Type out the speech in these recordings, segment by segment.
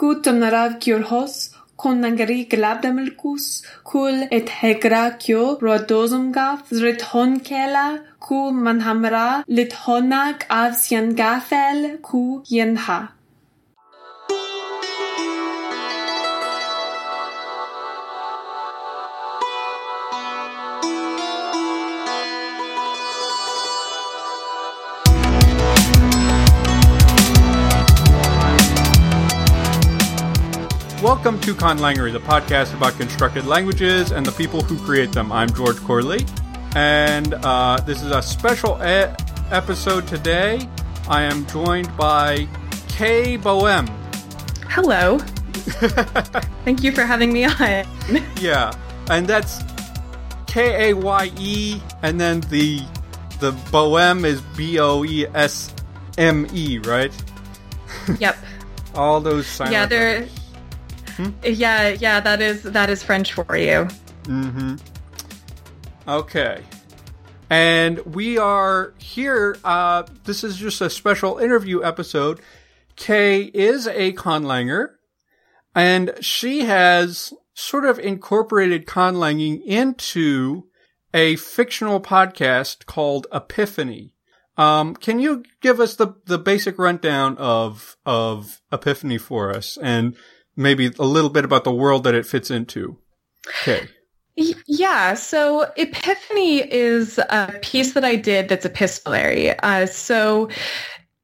Kutumnaravkiulhos, konangari glabdamilkus, kul et hegrakio rodozumgath, zrithonkela, ku manhamra, lithonak avsian gafel, ku yenha. Welcome to Conlangery, the podcast about constructed languages and the people who create them. I'm George Corley, and uh, this is a special e- episode today. I am joined by Kaye Boesme. Hello. Thank you for having me on. yeah, and that's K A Y E, and then the the Boesme is B O E S M E, right? Yep. All those Yeah, they're letters. Yeah, yeah, that is that is French for you. Mm-hmm. Okay. And we are here. Uh, this is just a special interview episode. Kaye is a conlanger, and she has sort of incorporated conlanging into a fictional podcast called Epiphany. Um, can you give us the, the basic rundown of of Epiphany for us, and maybe a little bit about the world that it fits into? Okay. Yeah, so Epiphany is a piece that I did that's epistolary. Uh, so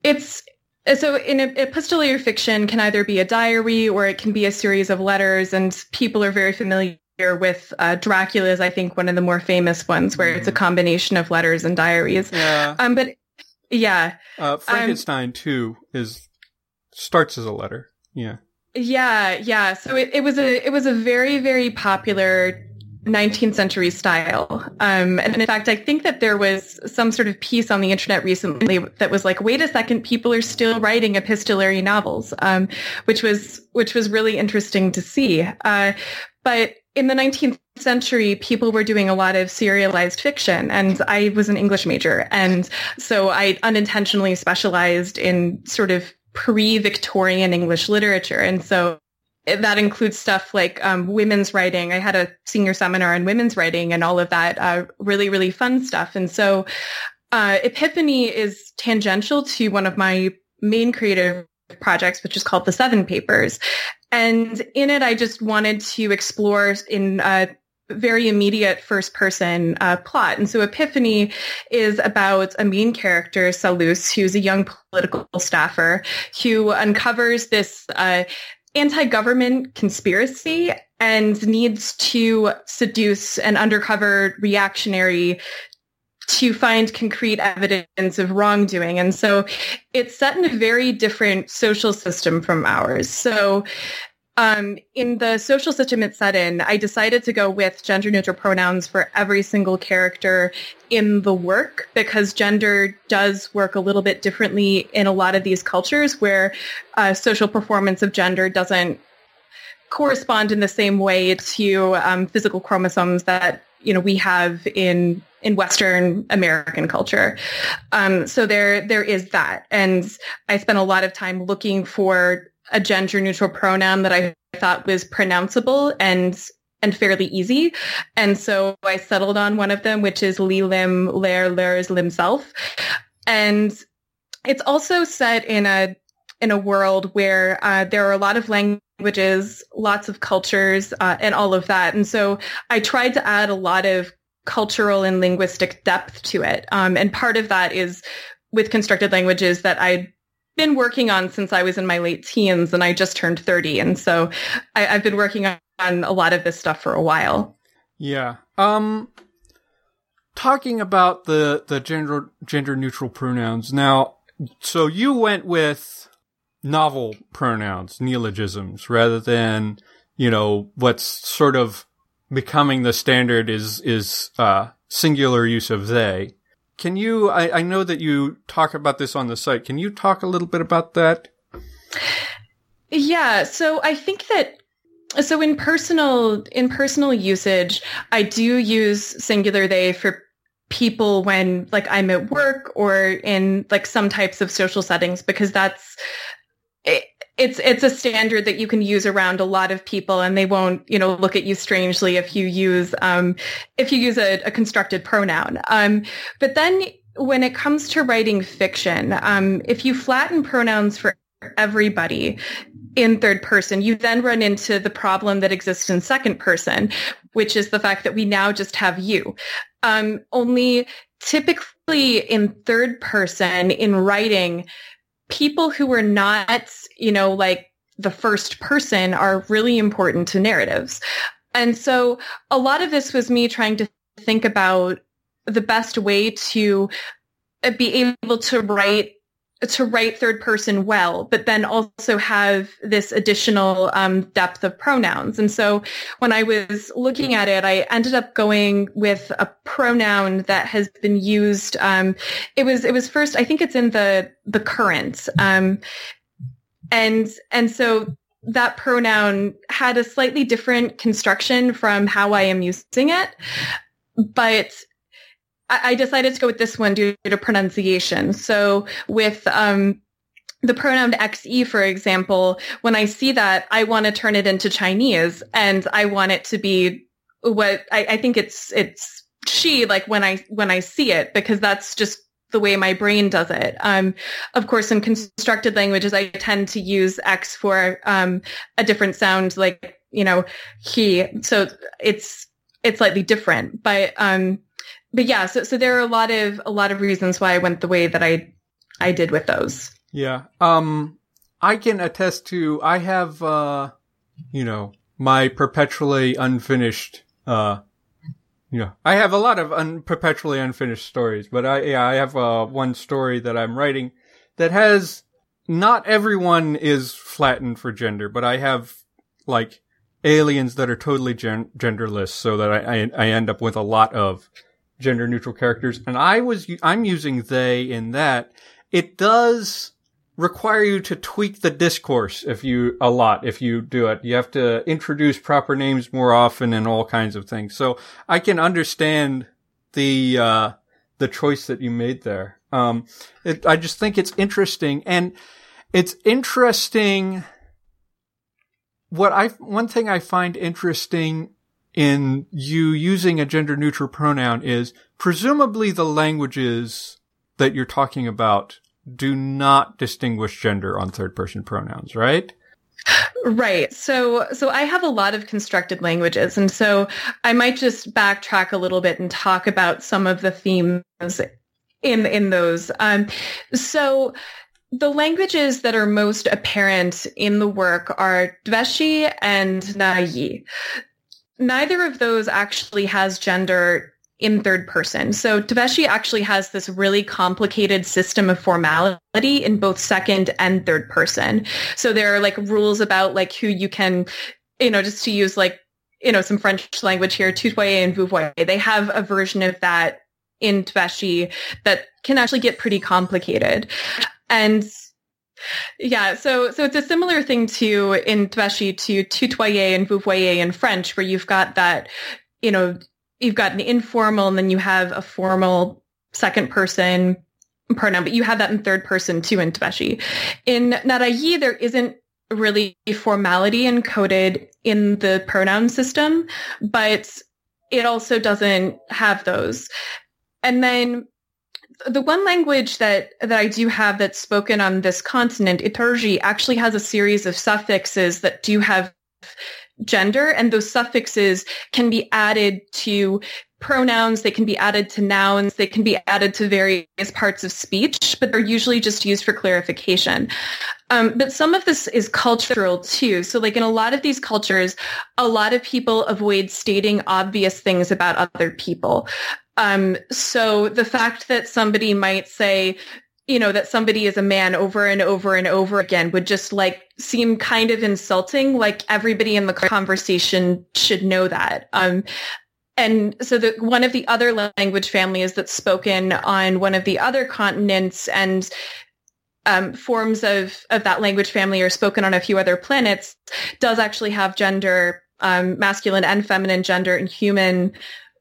it's so in epistolary fiction can either be a diary or it can be a series of letters, and people are very familiar with uh, Dracula is I think one of the more famous ones where it's a combination of letters and diaries. Yeah. Um, but yeah, Uh, Frankenstein too is starts as a letter. Yeah. Yeah, yeah. So it, it was a it was a very very popular 19th century style. Um, and in fact, I think that there was some sort of piece on the internet recently that was like, wait a second, people are still writing epistolary novels, um, which was which was really interesting to see. Uh, but in the 19th century, people were doing a lot of serialized fiction, and I was an English major, and so I unintentionally specialized in sort of pre-Victorian English literature, and so that includes stuff like um, women's writing. I had a senior seminar on women's writing and all of that uh, really, really fun stuff. And so uh, Epiphany is tangential to one of my main creative projects, which is called the Seven Papers. And in it, I just wanted to explore in a very immediate first person uh, plot. And so Epiphany is about a main character, Salus, who's a young political staffer who uncovers this uh, anti-government conspiracy and needs to seduce an undercover reactionary to find concrete evidence of wrongdoing. And so it's set in a very different social system from ours. So um, in the social system it's set in, I decided to go with gender neutral pronouns for every single character in the work because gender does work a little bit differently in a lot of these cultures where uh, social performance of gender doesn't correspond in the same way to um, physical chromosomes that you know we have in in Western American culture. Um, so there there is that, and I spent a lot of time looking for a gender neutral pronoun that I thought was pronounceable and and fairly easy. And so I settled on one of them, which is Li Lim Ler Lers Limself. And it's also set in a in a world where uh, there are a lot of languages, lots of cultures, uh, and all of that. And so I tried to add a lot of cultural and linguistic depth to it. Um, and part of that is with constructed languages that I'd been working on since I was in my late teens and I just turned 30. And so I, I've been working on, on a lot of this stuff for a while. Yeah. Um talking about the the gender gender neutral pronouns. Now, so you went with novel pronouns, neologisms rather than, you know, what's sort of becoming the standard is is uh singular use of they. Can you I, I know that you talk about this on the site. Can you talk a little bit about that? Yeah, so I think that so in personal in personal usage, I do use singular they for people when like I'm at work or in like some types of social settings because that's it, it's it's a standard that you can use around a lot of people and they won't you know look at you strangely if you use um, if you use a, a constructed pronoun. Um, but then when it comes to writing fiction um, if you flatten pronouns for everybody in third person you then run into the problem that exists in second person which is the fact that we now just have you. Um, only typically in third person in writing people who are not, you know, like the first person are really important to narratives. And so a lot of this was me trying to think about the best way to be able to write to write third person well, but then also have this additional um, depth of pronouns. And so when I was looking at it, I ended up going with a pronoun that has been used. Um, it was it was first, I think it's in the the current, um, and and so that pronoun had a slightly different construction from how I am using it, but I decided to go with this one due to pronunciation. So with um, the pronoun xe, for example, when I see that, I want to turn it into Chinese, and I want it to be what I, I think it's it's she like when I when I see it because that's just the way my brain does it. Um, of course, in constructed languages, I tend to use X for um, a different sound, like you know he. So it's it's slightly different, but um, but yeah, so so there are a lot of a lot of reasons why I went the way that I I did with those. Yeah. Um I can attest to I have uh you know, my perpetually unfinished uh you know, I have a lot of un- perpetually unfinished stories, but I yeah, I have uh one story that I'm writing that has not everyone is flattened for gender, but I have like aliens that are totally gen- genderless so that I, I I end up with a lot of gender neutral characters. And I was, I'm using they in that it does require you to tweak the discourse if you, a lot, if you do it. You have to introduce proper names more often and all kinds of things. So I can understand the, uh, the choice that you made there. Um, it, I just think it's interesting and it's interesting. What I, one thing I find interesting in you using a gender neutral pronoun is presumably the languages that you're talking about do not distinguish gender on third person pronouns, right? Right. So so I have a lot of constructed languages and so I might just backtrack a little bit and talk about some of the themes in in those. Um, so the languages that are most apparent in the work are Dveshi and Narayi neither of those actually has gender in third person. So Tveshi actually has this really complicated system of formality in both second and third person. So there are like rules about like who you can, you know, just to use like, you know, some French language here, tutoyer and vouvoyer. They have a version of that in Tveshi that can actually get pretty complicated. And yeah, so so it's a similar thing to in Tveshi to tutoyer and vouvoyer in French, where you've got that, you know, you've got an informal and then you have a formal second person pronoun, but you have that in third person too in Tveshi. In Narayi, there isn't really formality encoded in the pronoun system, but it also doesn't have those. And then the one language that that I do have that's spoken on this continent, Iturgi, actually has a series of suffixes that do have gender, and those suffixes can be added to pronouns, they can be added to nouns, they can be added to various parts of speech, but they're usually just used for clarification. Um, but some of this is cultural too. So like in a lot of these cultures, a lot of people avoid stating obvious things about other people. Um, so the fact that somebody might say, you know, that somebody is a man over and over and over again would just like seem kind of insulting. Like everybody in the conversation should know that. Um, and so the, one of the other language families that's spoken on one of the other continents and um, forms of, of that language family are spoken on a few other planets does actually have gender, um, masculine and feminine gender and human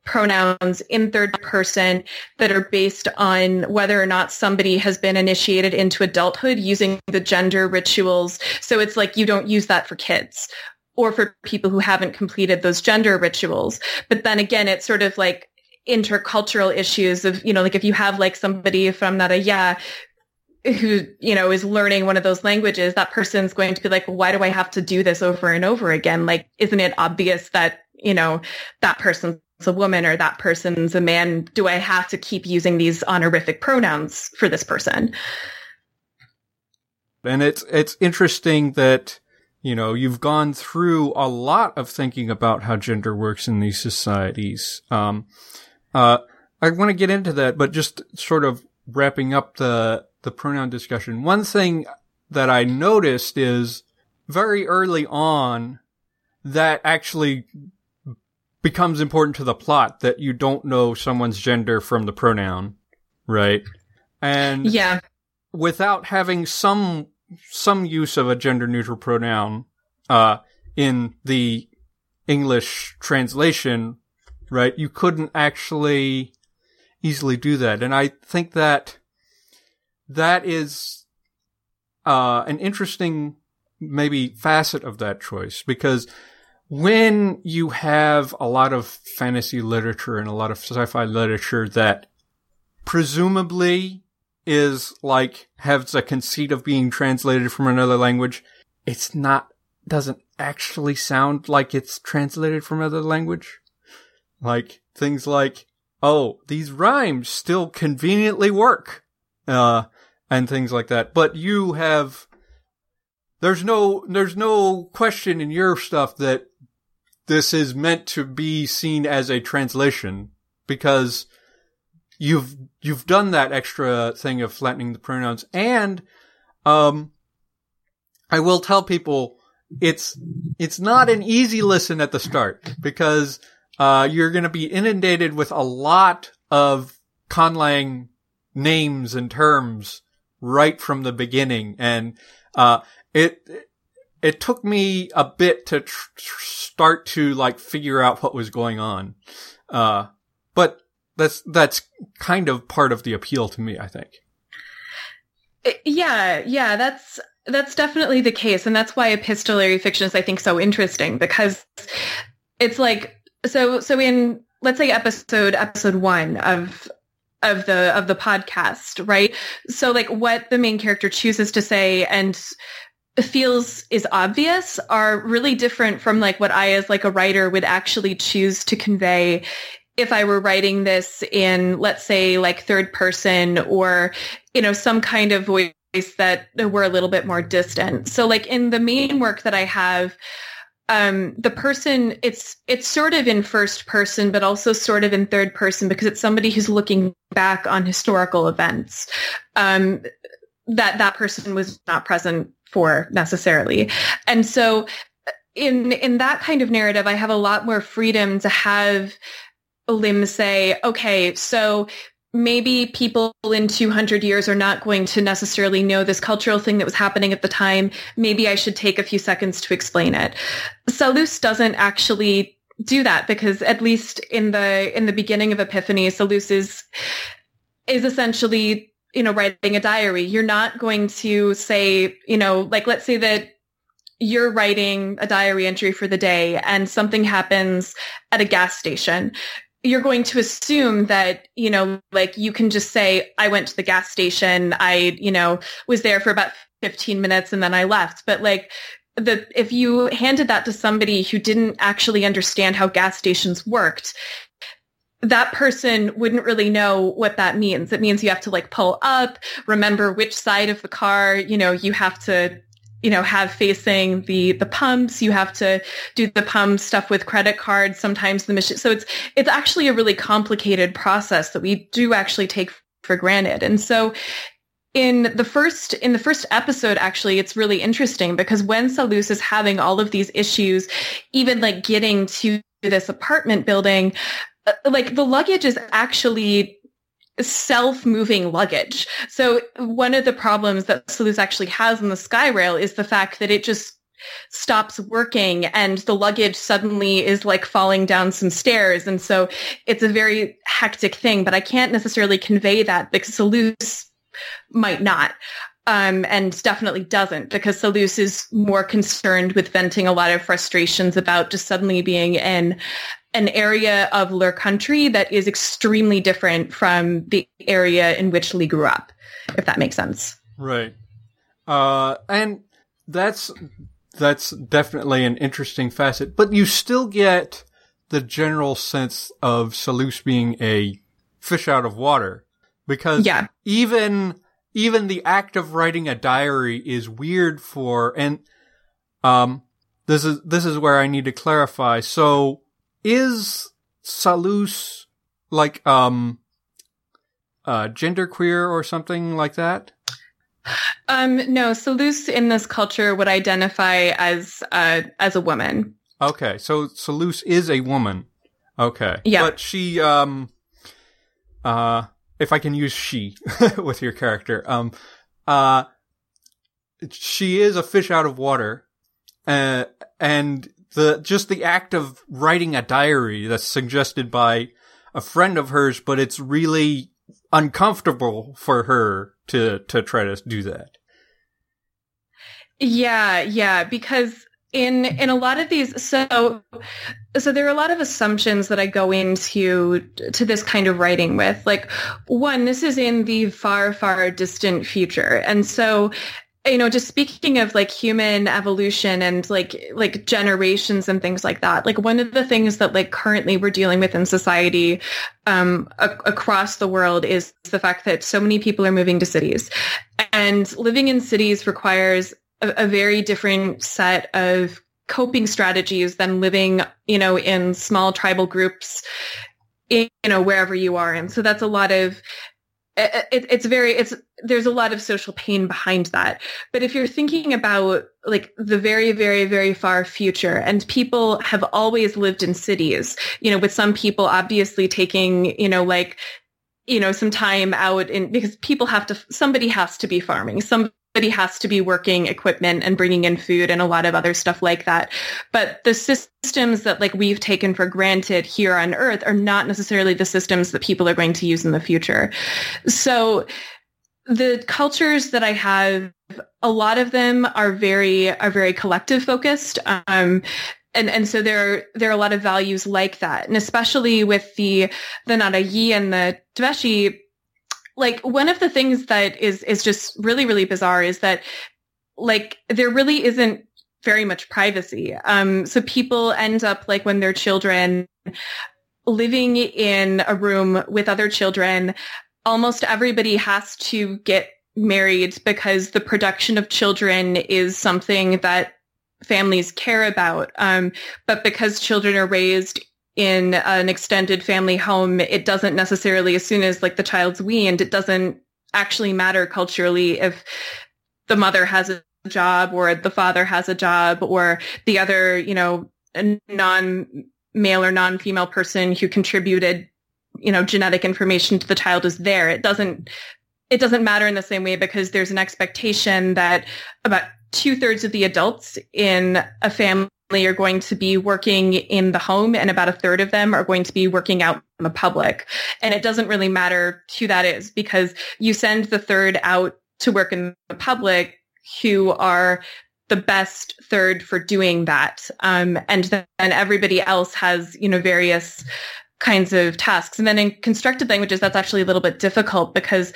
pronouns in third person that are based on whether or not somebody has been initiated into adulthood using the gender rituals. So it's like you don't use that for kids or for people who haven't completed those gender rituals. But then again, it's sort of like intercultural issues of, you know, like if you have like somebody from Naraya uh, who, you know, is learning one of those languages, that person's going to be like, well, why do I have to do this over and over again? Like, isn't it obvious that, you know, that person's a woman or that person's a man? Do I have to keep using these honorific pronouns for this person? And it's, it's interesting that, you know, you've gone through a lot of thinking about how gender works in these societies. Um, uh, I want to get into that, but just sort of wrapping up the, the pronoun discussion. One thing that I noticed is very early on that actually becomes important to the plot that you don't know someone's gender from the pronoun, right? And yeah, without having some some use of a gender neutral pronoun uh in the English translation, right? You couldn't actually easily do that. And I think that that is uh, an interesting maybe facet of that choice because when you have a lot of fantasy literature and a lot of sci-fi literature that presumably is like has a conceit of being translated from another language, it's not doesn't actually sound like it's translated from another language. Like things like, oh, these rhymes still conveniently work. Uh, and things like that. But you have, there's no, there's no question in your stuff that this is meant to be seen as a translation because you've, you've done that extra thing of flattening the pronouns and, um, I will tell people it's, it's not an easy listen at the start because, uh, you're going to be inundated with a lot of conlang names and terms right from the beginning. And, uh, it, it took me a bit to tr- start to like figure out what was going on. Uh, but that's, that's kind of part of the appeal to me, I think. Yeah, yeah, that's, that's definitely the case. And that's why epistolary fiction is, I think, so interesting because it's like, so, so in, let's say episode, episode one of of the of the podcast, right? So like what the main character chooses to say and feels is obvious are really different from like what I as like a writer would actually choose to convey if I were writing this in let's say like third person or you know some kind of voice that were a little bit more distant. So like in the main work that I have um, the person it's it's sort of in first person but also sort of in third person because it's somebody who's looking back on historical events um, that that person was not present for necessarily and so in in that kind of narrative i have a lot more freedom to have lim say okay so maybe people in 200 years are not going to necessarily know this cultural thing that was happening at the time. Maybe I should take a few seconds to explain it. Salus doesn't actually do that because at least in the in the beginning of Epiphany, Salus is is essentially you know writing a diary. You're not going to say you know like let's say that you're writing a diary entry for the day and something happens at a gas station you're going to assume that, you know, like you can just say, I went to the gas station. I, you know, was there for about 15 minutes and then I left. But like the, if you handed that to somebody who didn't actually understand how gas stations worked, that person wouldn't really know what that means. It means you have to like pull up, remember which side of the car, you know, you have to you know, have facing the the pumps. You have to do the pump stuff with credit cards. Sometimes the machine. So it's it's actually a really complicated process that we do actually take for granted. And so in the first in the first episode actually it's really interesting because when Salus is having all of these issues even like getting to this apartment building like the luggage is actually self-moving luggage. So one of the problems that Salus actually has in the Skyrail is the fact that it just stops working and the luggage suddenly is like falling down some stairs. And so it's a very hectic thing, but I can't necessarily convey that because Salus might not. Um, and definitely doesn't because Salus is more concerned with venting a lot of frustrations about just suddenly being in an area of Ler country that is extremely different from the area in which Li grew up, if that makes sense. Right. Uh, and that's that's definitely an interesting facet, but you still get the general sense of Salus being a fish out of water because yeah. even even the act of writing a diary is weird for and um this is this is where I need to clarify. So is Salus like um uh genderqueer or something like that? Um, no, Salus in this culture would identify as uh, as a woman. Okay, so Salus is a woman. Okay, yeah, but she, um, uh, if I can use she with your character, um, uh, she is a fish out of water, uh, and the just the act of writing a diary that's suggested by a friend of hers, but it's really uncomfortable for her to to try to do that. Yeah, yeah, because in in a lot of these so so there are a lot of assumptions that I go into to this kind of writing with. Like one, this is in the far far distant future. And so you know just speaking of like human evolution and like like generations and things like that like one of the things that like currently we're dealing with in society um a- across the world is the fact that so many people are moving to cities. And living in cities requires a, a very different set of coping strategies than living you know in small tribal groups in, you know wherever you are. And so that's a lot of it, it's very it's there's a lot of social pain behind that. But if you're thinking about like the very very very far future and people have always lived in cities you know with some people obviously taking you know like you know some time out in because people have to somebody has to be farming some somebody has to be working equipment and bringing in food and a lot of other stuff like that. But the systems that like we've taken for granted here on earth are not necessarily the systems that people are going to use in the future. So the cultures that I have, a lot of them are very, are very collective focused. Um, and and so there are there are a lot of values like that, and especially with the the Narayi and the Dveshi, like one of the things that is is just really really bizarre is that like there really isn't very much privacy. Um, so people end up like when they're children living in a room with other children. Almost everybody has to get married because the production of children is something that families care about. Um, but because children are raised in an extended family home, it doesn't necessarily, as soon as like the child's weaned, it doesn't actually matter culturally if the mother has a job or the father has a job or the other, you know, non male or non female person who contributed, you know, genetic information to the child is there. It doesn't, it doesn't matter in the same way because there's an expectation that about two thirds of the adults in a family are going to be working in the home and about a third of them are going to be working out in the public. And it doesn't really matter who that is because you send the third out to work in the public who are the best third for doing that. Um, and then everybody else has, you know, various kinds of tasks. And then in constructed languages, that's actually a little bit difficult because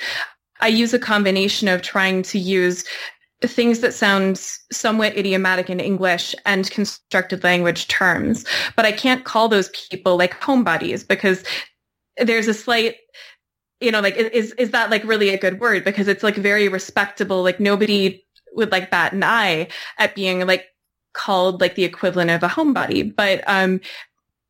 I use a combination of trying to use things that sound somewhat idiomatic in English and constructed language terms. But I can't call those people like homebodies because there's a slight you know like is is that like really a good word because it's like very respectable like nobody would like bat an eye at being like called like the equivalent of a homebody but um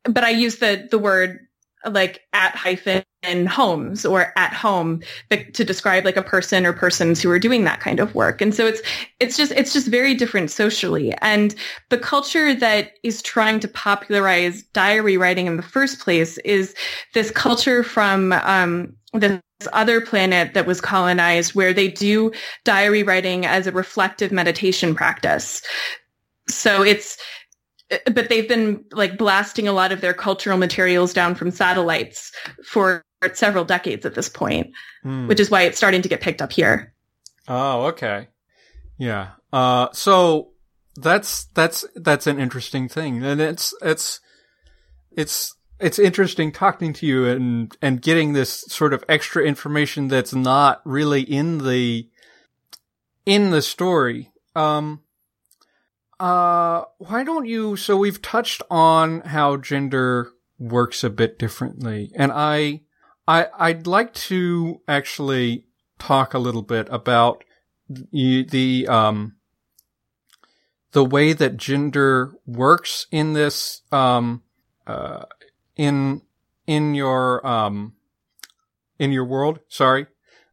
but i use the the word like at hyphen homes or at home to describe like a person or persons who are doing that kind of work. And so it's it's just it's just very different socially. And the culture that is trying to popularize diary writing in the first place is this culture from um, this other planet that was colonized where they do diary writing as a reflective meditation practice. so it's but they've been like blasting a lot of their cultural materials down from satellites for several decades at this point, Hmm. which is why it's starting to get picked up here. Oh, okay. Yeah. Uh, so that's, that's, that's an interesting thing. And it's, it's, it's, it's interesting talking to you and, and getting this sort of extra information that's not really in the, in the story. Um, uh, why don't you, so we've touched on how gender works a bit differently and I, I, I'd like to actually talk a little bit about the, the um the way that gender works in this um uh in in your um in your world. Sorry.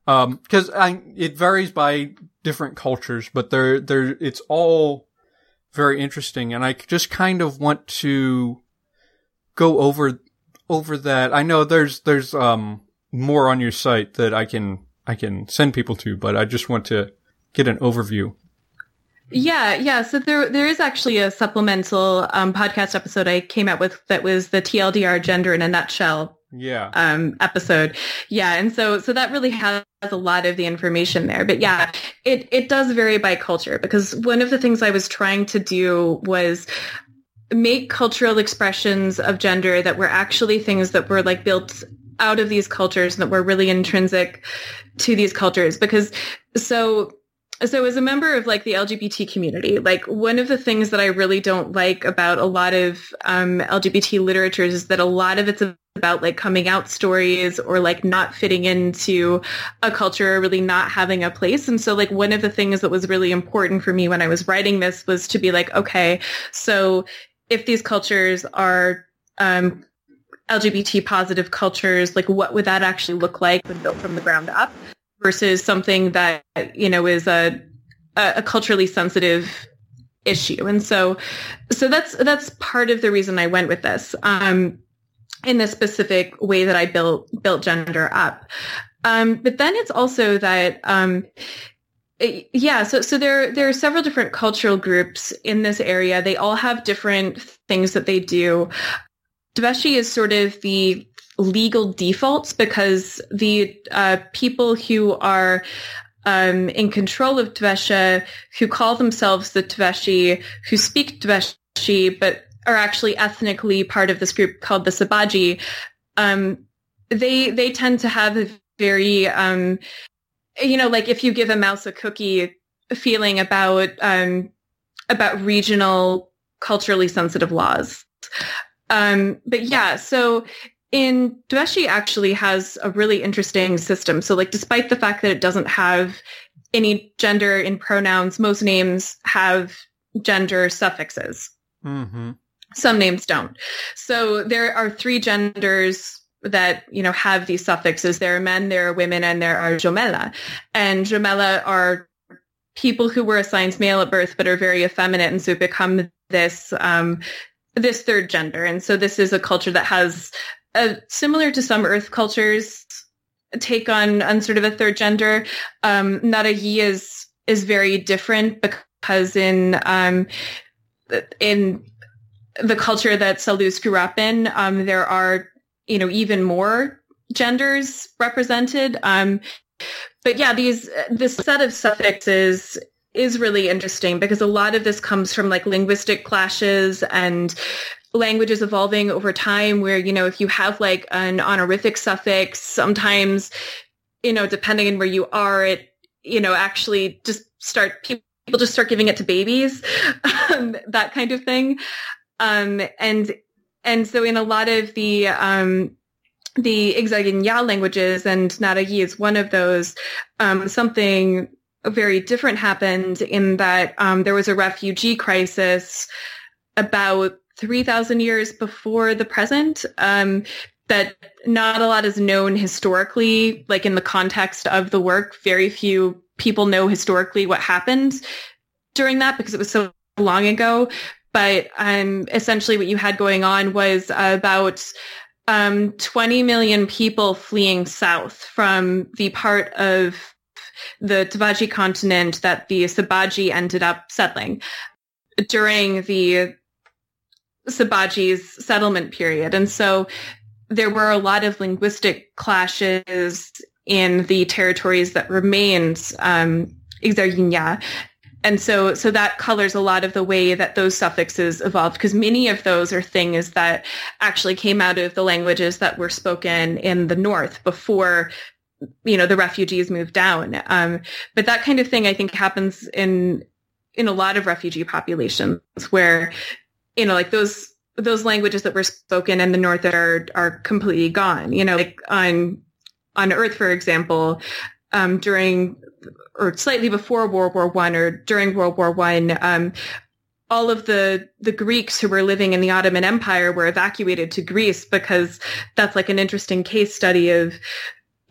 Um because i it varies by different cultures but they're they're it's all very interesting and i just kind of want to go over over that. I know there's there's um more on your site that i can i can send people to but i just want to get an overview. Yeah, yeah. So there, there is actually a supplemental um, podcast episode I came out with that was the TLDR gender in a nutshell yeah um, episode. Yeah, and so so that really has a lot of the information there. But yeah, it it does vary by culture because one of the things I was trying to do was make cultural expressions of gender that were actually things that were like built out of these cultures and that were really intrinsic to these cultures because so so as a member of like the LGBT community, like one of the things that I really don't like about a lot of um, LGBT literature is that a lot of it's about like coming out stories or like not fitting into a culture or really not having a place. And so like one of the things that was really important for me when I was writing this was to be like, okay, so if these cultures are um, LGBT positive cultures, like what would that actually look like when built from the ground up? Versus something that you know is a a culturally sensitive issue. And so so that's that's part of the reason I went with this um in the specific way that I built built gender up. Um but then it's also that um yeah so so there there are several different cultural groups in this area. They all have different things that they do. Dveshi is sort of the legal defaults because the uh, people who are um, in control of Tvesha, who call themselves the Tveshi, who speak Tveshi, but are actually ethnically part of this group called the Sabaji, um, they they tend to have a very, um, you know, like if you give a mouse a cookie feeling about um, about regional culturally sensitive laws. Um, but yeah, so in Dweshi actually has a really interesting system. So like despite the fact that it doesn't have any gender in pronouns, most names have gender suffixes. mm-hmm Some names don't. So there are three genders that, you know, have these suffixes. There are men, there are women, and there are jomela. And jomela are people who were assigned male at birth but are very effeminate and so become this um, this third gender. And so this is a culture that has a, similar to some earth cultures take on on sort of a third gender. Um, Narayi is is very different because in um, in the culture that Salus grew up in, um, there are you know even more genders represented. Um, but yeah, these this set of suffixes is really interesting because a lot of this comes from like linguistic clashes and languages evolving over time where you know if you have like an honorific suffix sometimes you know depending on where you are it you know actually just start people just start giving it to babies um, that kind of thing. Um, and and so in a lot of the um, the Ixaginya languages and Narayi is one of those um, something very different happened in that um, there was a refugee crisis about 3,000 years before the present um, that not a lot is known historically, like in the context of the work. Very few people know historically what happened during that because it was so long ago. But um, essentially what you had going on was about um, 20 million people fleeing south from the part of the Tavaji continent that the Sabaji ended up settling. during the Sabaji's settlement period. And so there were a lot of linguistic clashes in the territories that remained um, and so so that colors a lot of the way that those suffixes evolved because many of those are things that actually came out of the languages that were spoken in the north before you know the refugees moved down um, but that kind of thing i think happens in in a lot of refugee populations where you know like those those languages that were spoken in the north that are are completely gone you know like on on earth for example um, during or slightly before World War One or during World War One, um, all of the the Greeks who were living in the Ottoman Empire were evacuated to Greece because that's like an interesting case study of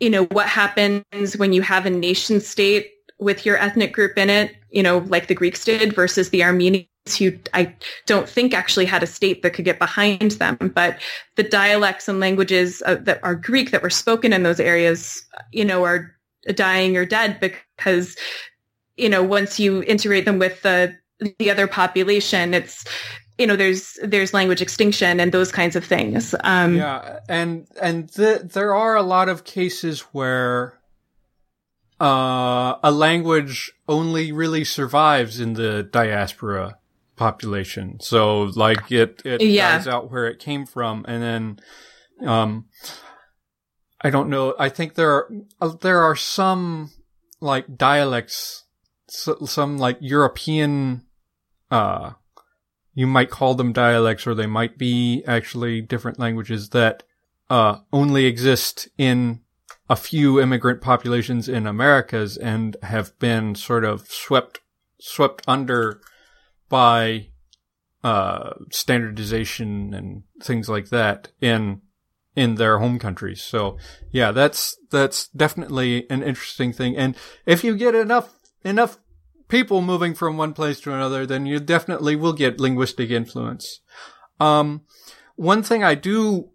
you know what happens when you have a nation state with your ethnic group in it, you know, like the Greeks did versus the Armenians who I don't think actually had a state that could get behind them. But the dialects and languages uh, that are Greek that were spoken in those areas, you know, are dying or dead because you know once you integrate them with the the other population it's you know there's there's language extinction and those kinds of things um, yeah and and the, there are a lot of cases where uh, a language only really survives in the diaspora population so like it it yeah. dies out where it came from and then um I don't know. I think there are uh, there are some like dialects, some like European. Uh, you might call them dialects, or they might be actually different languages that uh, only exist in a few immigrant populations in Americas and have been sort of swept swept under by uh, standardization and things like that in in their home countries. So yeah, that's, that's definitely an interesting thing. And if you get enough, enough people moving from one place to another, then you definitely will get linguistic influence. Um, one thing I do,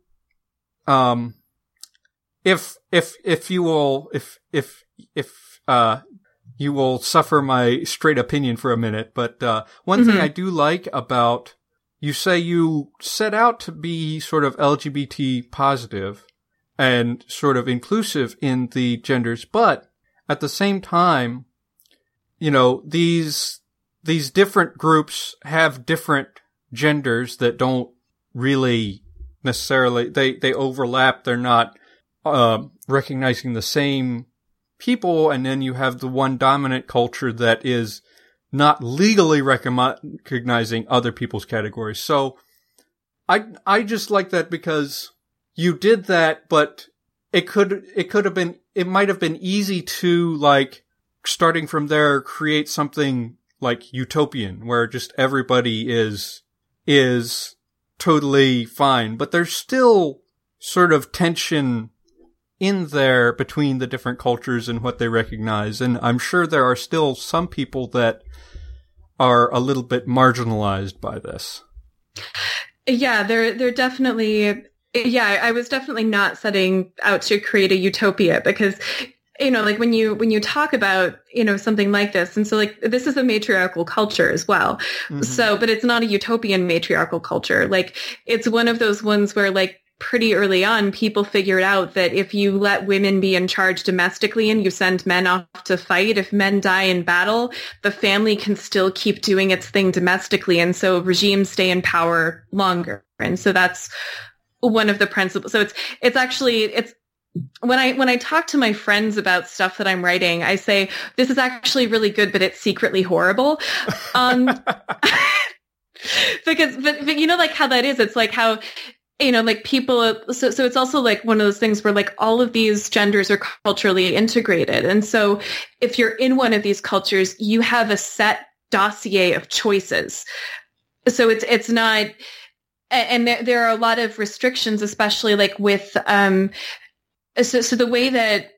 um, if, if, if you will, if, if, if, uh, you will suffer my straight opinion for a minute, but, uh, one mm-hmm. thing I do like about you say you set out to be sort of LGBT positive and sort of inclusive in the genders, but at the same time, you know, these, these different groups have different genders that don't really necessarily, they, they overlap. They're not, uh, recognizing the same people. And then you have the one dominant culture that is not legally recognizing other people's categories. So I, I just like that because you did that, but it could, it could have been, it might have been easy to like starting from there, create something like utopian where just everybody is, is totally fine, but there's still sort of tension in there between the different cultures and what they recognize. And I'm sure there are still some people that are a little bit marginalized by this. Yeah, they're they're definitely yeah, I was definitely not setting out to create a utopia because you know, like when you when you talk about, you know, something like this, and so like this is a matriarchal culture as well. Mm-hmm. So, but it's not a utopian matriarchal culture. Like it's one of those ones where like pretty early on, people figured out that if you let women be in charge domestically and you send men off to fight, if men die in battle, the family can still keep doing its thing domestically. And so regimes stay in power longer. And so that's one of the principles. So it's, it's actually, it's, when I when I talk to my friends about stuff that I'm writing, I say this is actually really good, but it's secretly horrible. Um, because but, but you know like how that is. It's like how you know, like people, so, so it's also like one of those things where like all of these genders are culturally integrated. And so if you're in one of these cultures, you have a set dossier of choices. So it's, it's not, and there, there are a lot of restrictions, especially like with, um, so, so the way that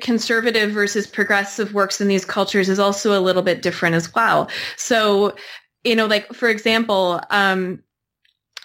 conservative versus progressive works in these cultures is also a little bit different as well. So, you know, like for example, um,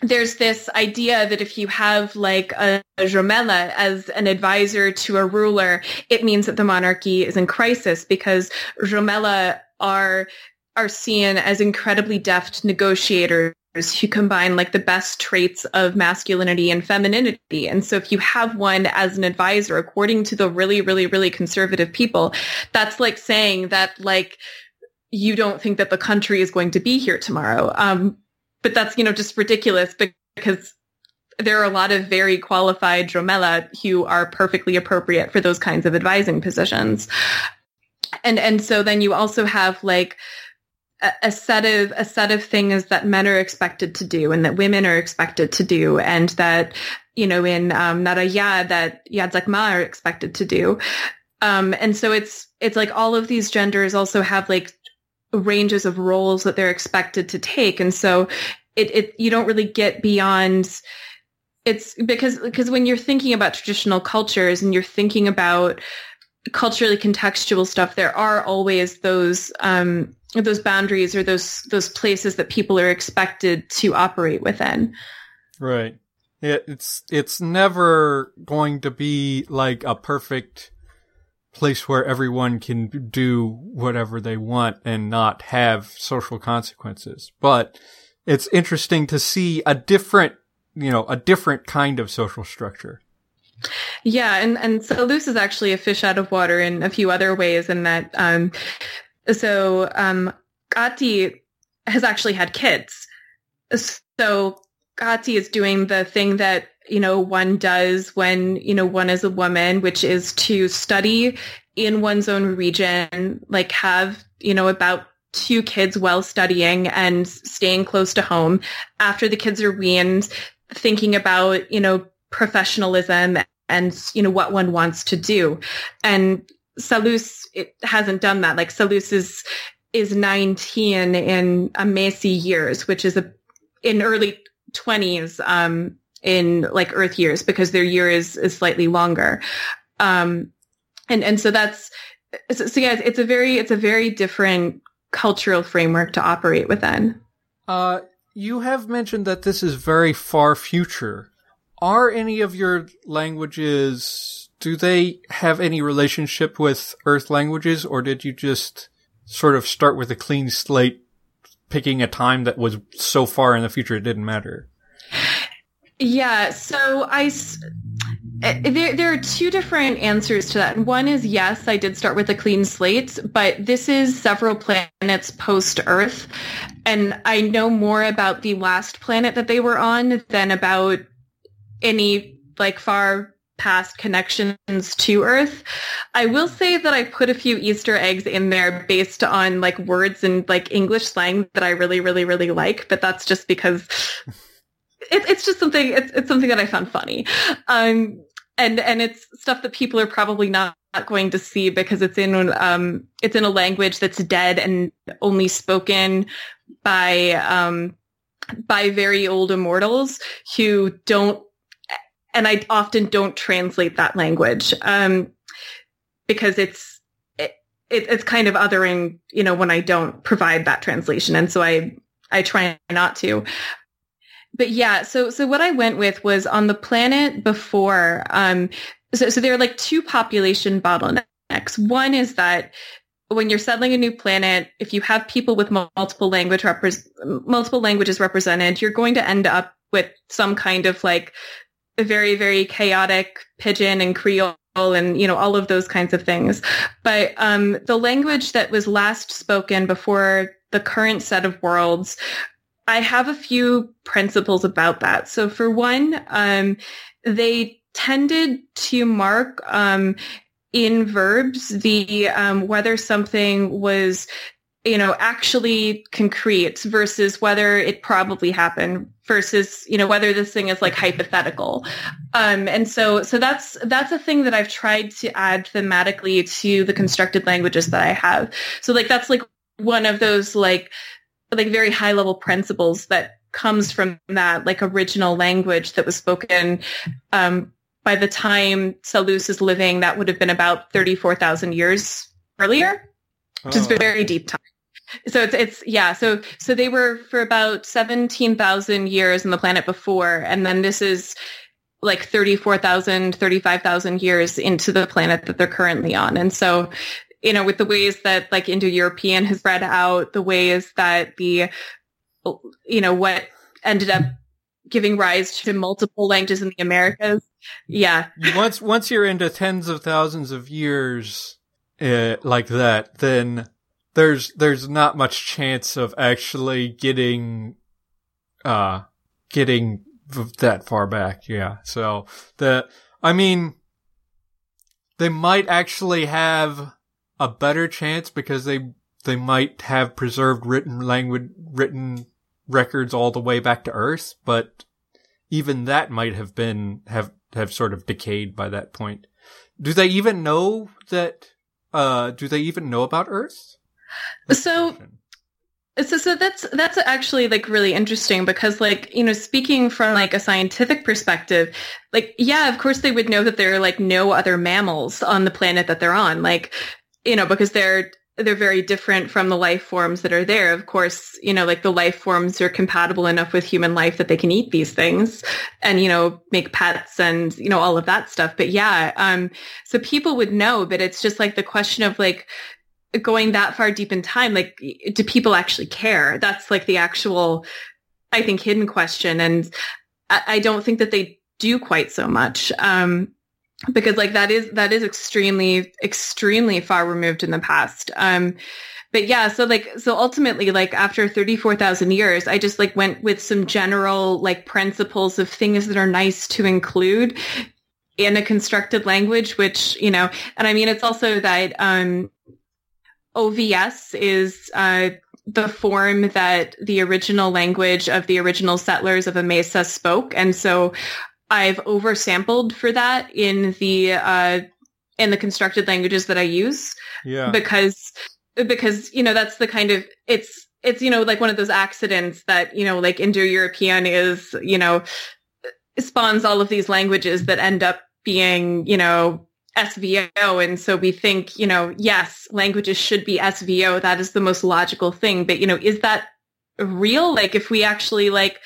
there's this idea that if you have like a, a Jomela as an advisor to a ruler, it means that the monarchy is in crisis because Jomela are are seen as incredibly deft negotiators who combine like the best traits of masculinity and femininity. And so if you have one as an advisor, according to the really, really, really conservative people, that's like saying that like you don't think that the country is going to be here tomorrow. Um, but that's, you know, just ridiculous because there are a lot of very qualified jomela who are perfectly appropriate for those kinds of advising positions. And, and so then you also have like, a, set of a set of things that men are expected to do and that women are expected to do and that you know in um, Naraya that Yad Zakma are expected to do um, and so it's it's like all of these genders also have like ranges of roles that they're expected to take. And so it, it you don't really get beyond it's because because when you're thinking about traditional cultures and you're thinking about culturally contextual stuff there are always those um, those boundaries or those those places that people are expected to operate within. Right. It's it's never going to be like a perfect place where everyone can do whatever they want and not have social consequences. But it's interesting to see a different, you know, a different kind of social structure. Yeah, and and Salus is actually a fish out of water in a few other ways in that um so um Gati has actually had kids. So Gati is doing the thing that you know, one does when, you know, one is a woman, which is to study in one's own region, like have, you know, about two kids while studying and staying close to home. After the kids are weaned, thinking about, you know, professionalism and, you know, what one wants to do. And Salus it hasn't done that. Like Salus is, is 19 in Amesi years, which is a, in early 20s, um, in like Earth years because their year is is slightly longer. Um, and and so that's so, so yeah, it's a very it's a very different cultural framework to operate within. Uh, you have mentioned that this is very far future. Are any of your languages do they have any relationship with Earth languages, or did you just sort of start with a clean slate, picking a time that was so far in the future it didn't matter? Yeah, so I eh, there there are two different answers to that. One is yes, I did start with a clean slate, but this is several planets post Earth, and I know more about the last planet that they were on than about any like far past connections to Earth. I will say that I put a few Easter eggs in there based on like words and like English slang that I really, really, really like, but that's just because it, it's just something. It's, it's something that I found funny, um, and and it's stuff that people are probably not, going to see because it's in um, it's in a language that's dead and only spoken by um, by very old immortals who don't. And I often don't translate that language um, because it's it, it's kind of othering, you know, when I don't provide that translation, and so I I try not to but yeah, so so what I went with was on the planet before. Um, so so there are like two population bottlenecks. One is that when you're settling a new planet, if you have people with multiple language repre- multiple languages represented, you're going to end up with some kind of like very very chaotic pidgin and Creole and you know all of those kinds of things. But um, the language that was last spoken before the current set of worlds I have a few principles about that. So for one, um, they tended to mark um, in verbs the um, whether something was you know actually concrete versus whether it probably happened versus you know whether this thing is like hypothetical um, and so so that's that's a thing that i've tried to add thematically to the constructed languages that i have so like that's like one of those like like very high level principles that comes from that like original language that was spoken um, by the time Salus is living, that would have been about 34,000 years earlier, which oh. is very deep time. So it's, it's, yeah. So, so they were for about 17,000 years in the planet before. And then this is like 34,000, 35,000 years into the planet that they're currently on. And so you know, with the ways that like Indo-European has spread out, the ways that the, you know, what ended up giving rise to multiple languages in the Americas. Yeah. Once, once you're into tens of thousands of years, uh, like that, then there's, there's not much chance of actually getting, uh, getting that far back. Yeah. So the, I mean, they might actually have a better chance because they, they might have preserved written language, written records all the way back to Earth, but even that might have been, have, have sort of decayed by that point. Do they even know that, uh, do they even know about Earth? So, so, so that's that's actually like really interesting because like you know speaking from like a scientific perspective like yeah of course they would know that there are like no other mammals on the planet that they're on like you know because they're they're very different from the life forms that are there. Of course you know like the life forms are compatible enough with human life that they can eat these things and you know make pets and you know all of that stuff. But yeah um so people would know but it's just like the question of like going that far deep in time, like, do people actually care? That's like the actual, I think, hidden question. And I, I don't think that they do quite so much. Um, because like that is, that is extremely, extremely far removed in the past. Um, but yeah, so like, so ultimately, like after 34,000 years, I just like went with some general like principles of things that are nice to include in a constructed language, which, you know, and I mean, it's also that, um, OVS is uh, the form that the original language of the original settlers of Amesa spoke, and so I've oversampled for that in the uh, in the constructed languages that I use. Yeah, because because you know that's the kind of it's it's you know like one of those accidents that you know like Indo-European is you know spawns all of these languages that end up being you know SVO. And so we think, you know, yes, languages should be SVO. That is the most logical thing. But, you know, is that real? Like if we actually like,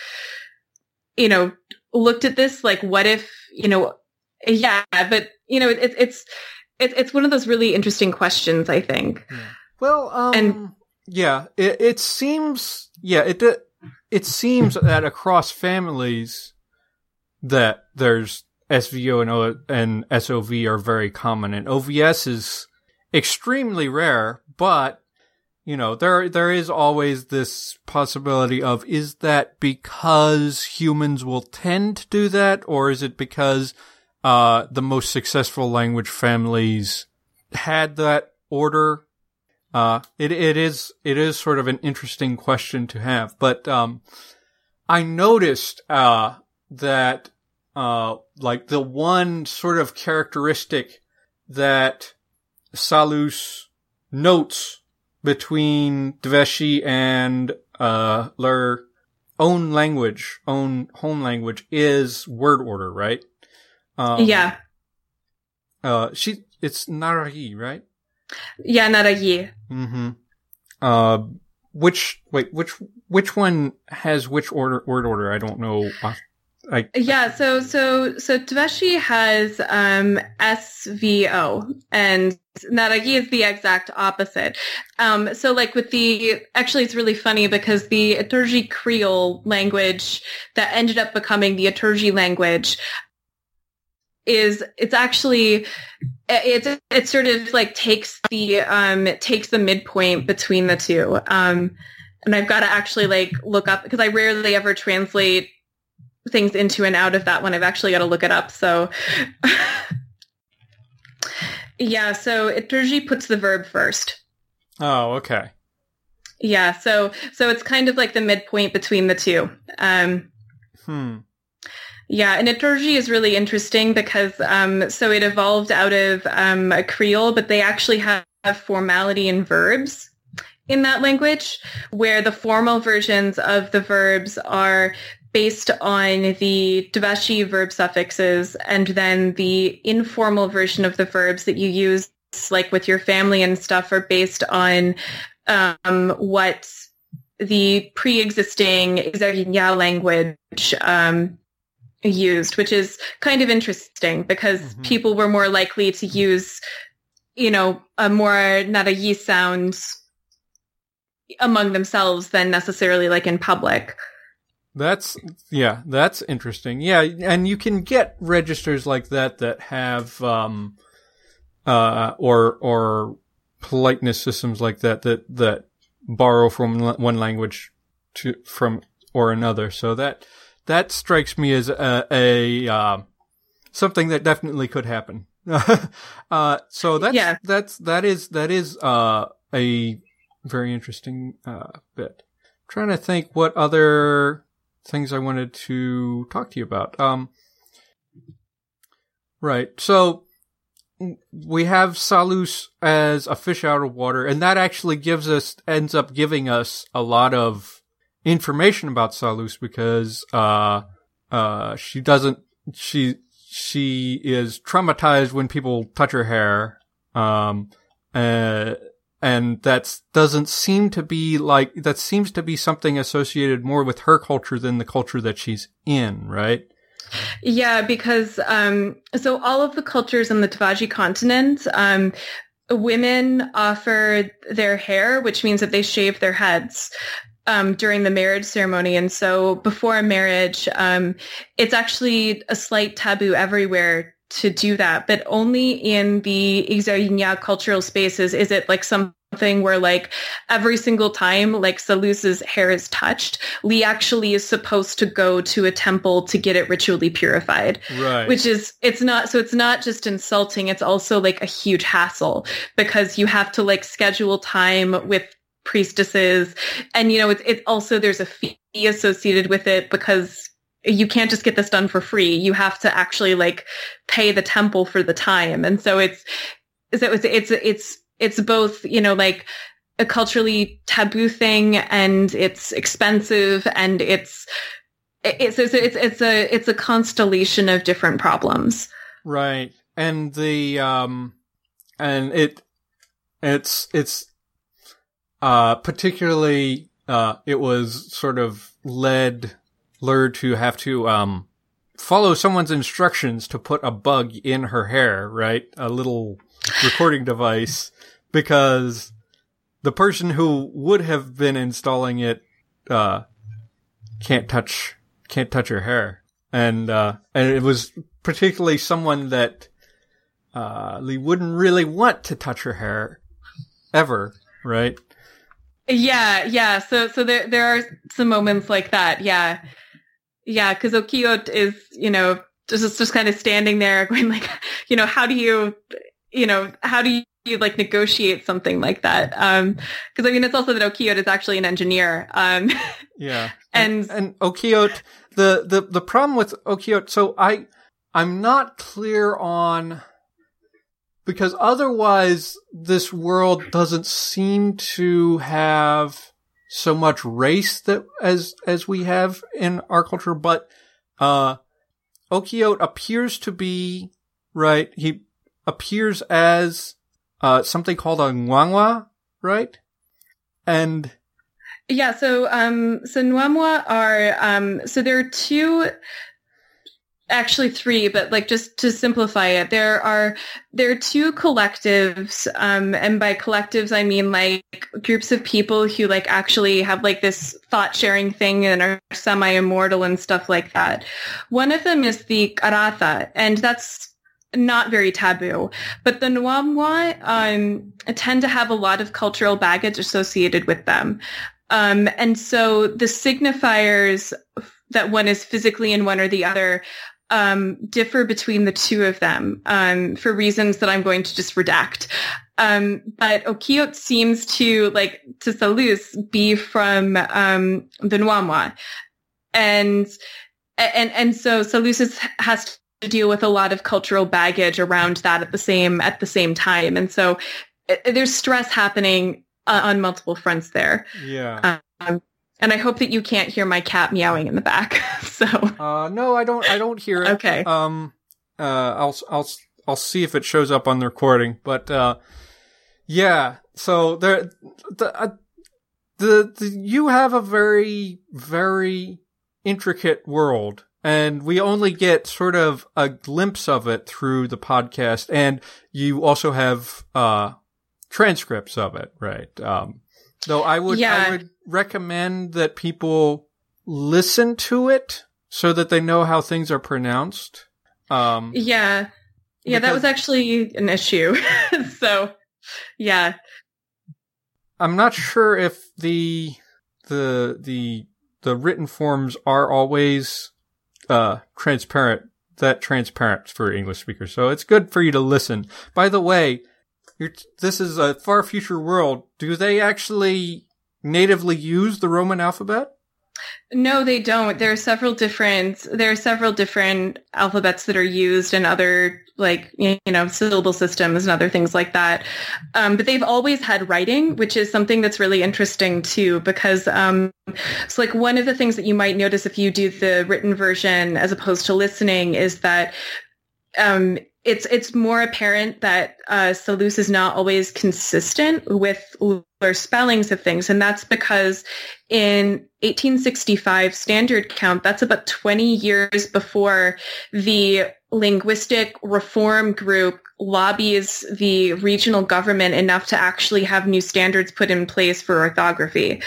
you know, looked at this, like what if, you know, yeah, but you know, it, it's, it, it's one of those really interesting questions, I think. Well, um, and yeah, it, it seems, yeah, it, it seems that across families that there's SVO and, o- and SOV are very common, and OVS is extremely rare. But you know, there there is always this possibility of is that because humans will tend to do that, or is it because uh, the most successful language families had that order? Uh, it it is it is sort of an interesting question to have, but um, I noticed uh, that uh, like the one sort of characteristic that Salus notes between Dveshi and uh, their own language, own home language is word order, right? Um, yeah. Uh, she, it's Naragi, right? Yeah, Naragi. Mm-hmm. Uh, which, wait, which, which one has which order, word order? I don't know I, yeah, so so so Tveshi has um, SVO, and Naragi is the exact opposite. Um, so, like with the actually, it's really funny because the Iturgi Creole language that ended up becoming the Iturgi language is it's actually it it sort of like takes the um takes the midpoint between the two. Um, and I've got to actually like look up because I rarely ever translate things into and out of that one. I've actually got to look it up. So yeah, so Iturgi puts the verb first. Oh, okay. Yeah, so so it's kind of like the midpoint between the two. Um, hmm. Yeah, and Iturgi is really interesting because um, so it evolved out of um, a Creole, but they actually have, have formality in verbs in that language, where the formal versions of the verbs are based on the Dvashi verb suffixes and then the informal version of the verbs that you use like with your family and stuff are based on um, what the pre-existing Xerhinia language um, used, which is kind of interesting because mm-hmm. people were more likely to use you know, a more not a yeast sound among themselves than necessarily like in public. That's yeah, that's interesting. Yeah, and you can get registers like that that have um uh or or politeness systems like that that that borrow from one language to from or another. So that that strikes me as a, a uh, something that definitely could happen. uh, so that's yeah. that's that is that is uh, a very interesting uh, bit. I'm trying to think what other things I wanted to talk to you about. Um, right. So we have Salus as a fish out of water, and that actually gives us ends up giving us a lot of information about Salus because uh uh she doesn't she she is traumatized when people touch her hair. Um uh and that doesn't seem to be like that seems to be something associated more with her culture than the culture that she's in, right? Yeah, because um, so all of the cultures on the Tavaji continent, um, women offer their hair, which means that they shave their heads. Um, during the marriage ceremony. And so before a marriage, um, it's actually a slight taboo everywhere to do that, but only in the Ixaoyinya cultural spaces is it like something where like every single time like Salus's hair is touched, Li actually is supposed to go to a temple to get it ritually purified. Right. Which is it's not so it's not just insulting, it's also like a huge hassle because you have to like schedule time with priestesses and you know it's it also there's a fee associated with it because you can't just get this done for free. You have to actually like pay the temple for the time. And so it's, so it's, it's, it's, it's both, you know, like a culturally taboo thing and it's expensive and it's, it's, it's, it's, it's a, it's a constellation of different problems. Right. And the, um, and it, it's, it's, uh, particularly, uh, it was sort of led lured to have to um, follow someone's instructions to put a bug in her hair, right? A little recording device because the person who would have been installing it uh, can't touch can't touch her hair, and uh, and it was particularly someone that uh, Li wouldn't really want to touch her hair ever, right? Yeah, yeah. So so there there are some moments like that. Yeah. Yeah, because Okio is, you know, just just kind of standing there going like, you know, how do you, you know, how do you like negotiate something like that? Um, because I mean, it's also that Okio is actually an engineer. Um, yeah, and and, and the the the problem with Okio, so I I'm not clear on because otherwise this world doesn't seem to have so much race that as as we have in our culture, but uh Okiote appears to be right. He appears as uh something called a Ngwangwa, right? And yeah, so um so Nwamwa are um so there are two actually three, but like just to simplify it, there are there are two collectives, um, and by collectives I mean like groups of people who like actually have like this thought sharing thing and are semi immortal and stuff like that. One of them is the Karatha, and that's not very taboo. But the Nwamwa um, tend to have a lot of cultural baggage associated with them. Um, and so the signifiers that one is physically in one or the other um, differ between the two of them um, for reasons that I'm going to just redact. Um, but Okiyot seems to like to Salus be from um, the Nwamwa, and and and so Salus has to deal with a lot of cultural baggage around that at the same at the same time, and so it, uh, there's stress happening uh, on multiple fronts there. Yeah. Um, and I hope that you can't hear my cat meowing in the back. so uh, no, I don't. I don't hear it. Okay. Um. Uh. I'll. I'll. I'll see if it shows up on the recording. But uh. Yeah. So there. The. Uh, the, the you have a very very intricate world and we only get sort of a glimpse of it through the podcast and you also have uh transcripts of it right um though i would Yeah. i would recommend that people listen to it so that they know how things are pronounced um Yeah. Yeah, that was actually an issue. so, yeah. i'm not sure if the the the the written forms are always uh transparent that transparent for english speakers so it's good for you to listen by the way you're, this is a far future world do they actually natively use the roman alphabet No, they don't. There are several different there are several different alphabets that are used in other like you know syllable systems and other things like that. Um, but they've always had writing, which is something that's really interesting too, because um, it's like one of the things that you might notice if you do the written version as opposed to listening is that um, it's it's more apparent that uh, Salus is not always consistent with their spellings of things, and that's because in 1865 standard count, that's about 20 years before the linguistic reform group lobbies the regional government enough to actually have new standards put in place for orthography.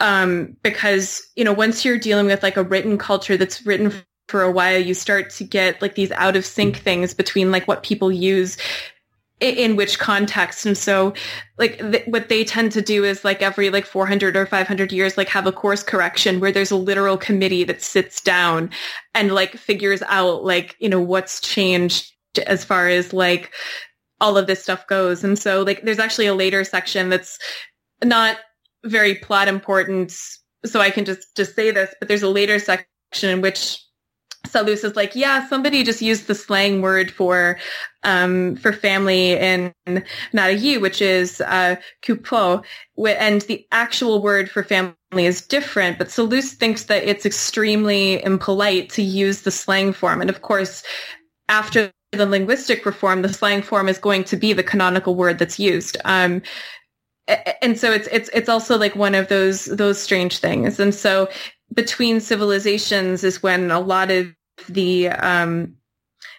Um, because, you know, once you're dealing with like a written culture that's written for a while, you start to get like these out of sync things between like what people use in which context. And so like th- what they tend to do is like every like 400 or 500 years, like have a course correction where there's a literal committee that sits down and like figures out like, you know, what's changed as far as like all of this stuff goes. And so like there's actually a later section that's not very plot important. So I can just, just say this, but there's a later section in which Salus is like, yeah, somebody just used the slang word for um, for family in Narayi, which is uh, kupo, and the actual word for family is different. But Salus thinks that it's extremely impolite to use the slang form, and of course, after the linguistic reform, the slang form is going to be the canonical word that's used. Um, and so it's it's it's also like one of those those strange things, and so between civilizations is when a lot of the um,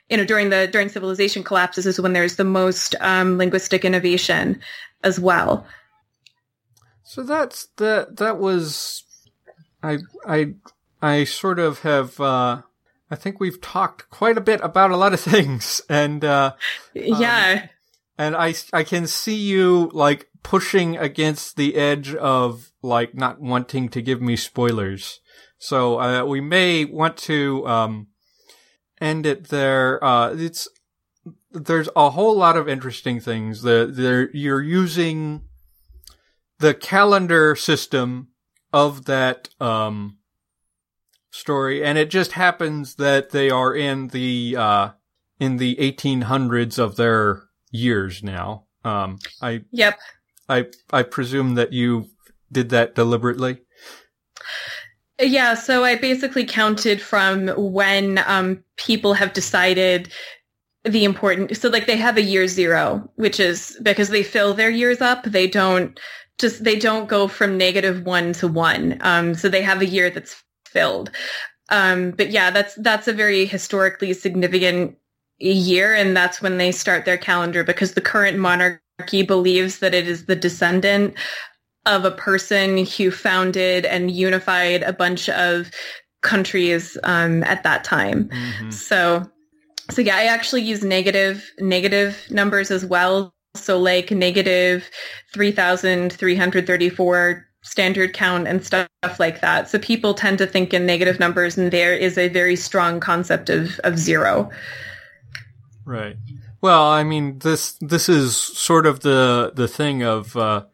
you know during the during civilization collapses is when there's the most um, linguistic innovation as well. So that's that. That was, I I I sort of have. uh I think we've talked quite a bit about a lot of things, and uh yeah, and I I can see you like pushing against the edge of like not wanting to give me spoilers. So uh, we may want to um end it there. Uh, it's there's a whole lot of interesting things. The there you're using the calendar system of that um story, and it just happens that they are in the uh in the 1800s of their years now. Um, I yep. I I presume that you did that deliberately. Yeah, so I basically counted from when um, people have decided the important. So, like, they have a year zero, which is because they fill their years up. They don't just they don't go from negative one to one. Um, so they have a year that's filled. Um, but yeah, that's that's a very historically significant year, and that's when they start their calendar because the current monarchy believes that it is the descendant of a person who founded and unified a bunch of countries um, at that time. Mm-hmm. So, so yeah, I actually use negative negative numbers as well. So like negative three thousand three hundred thirty four standard count and stuff like that. So people tend to think in negative numbers, and there is a very strong concept of of zero. Right. Well, I mean this this is sort of the the thing of uh,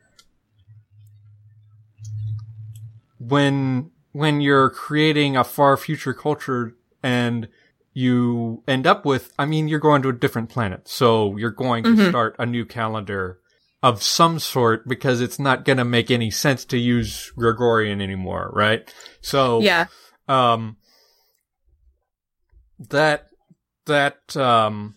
when when you're creating a far future culture and you end up with I mean you're going to a different planet. So you're going to Mhm. start a new calendar of some sort because it's not going to make any sense to use Gregorian anymore, right? So Yeah. um that that um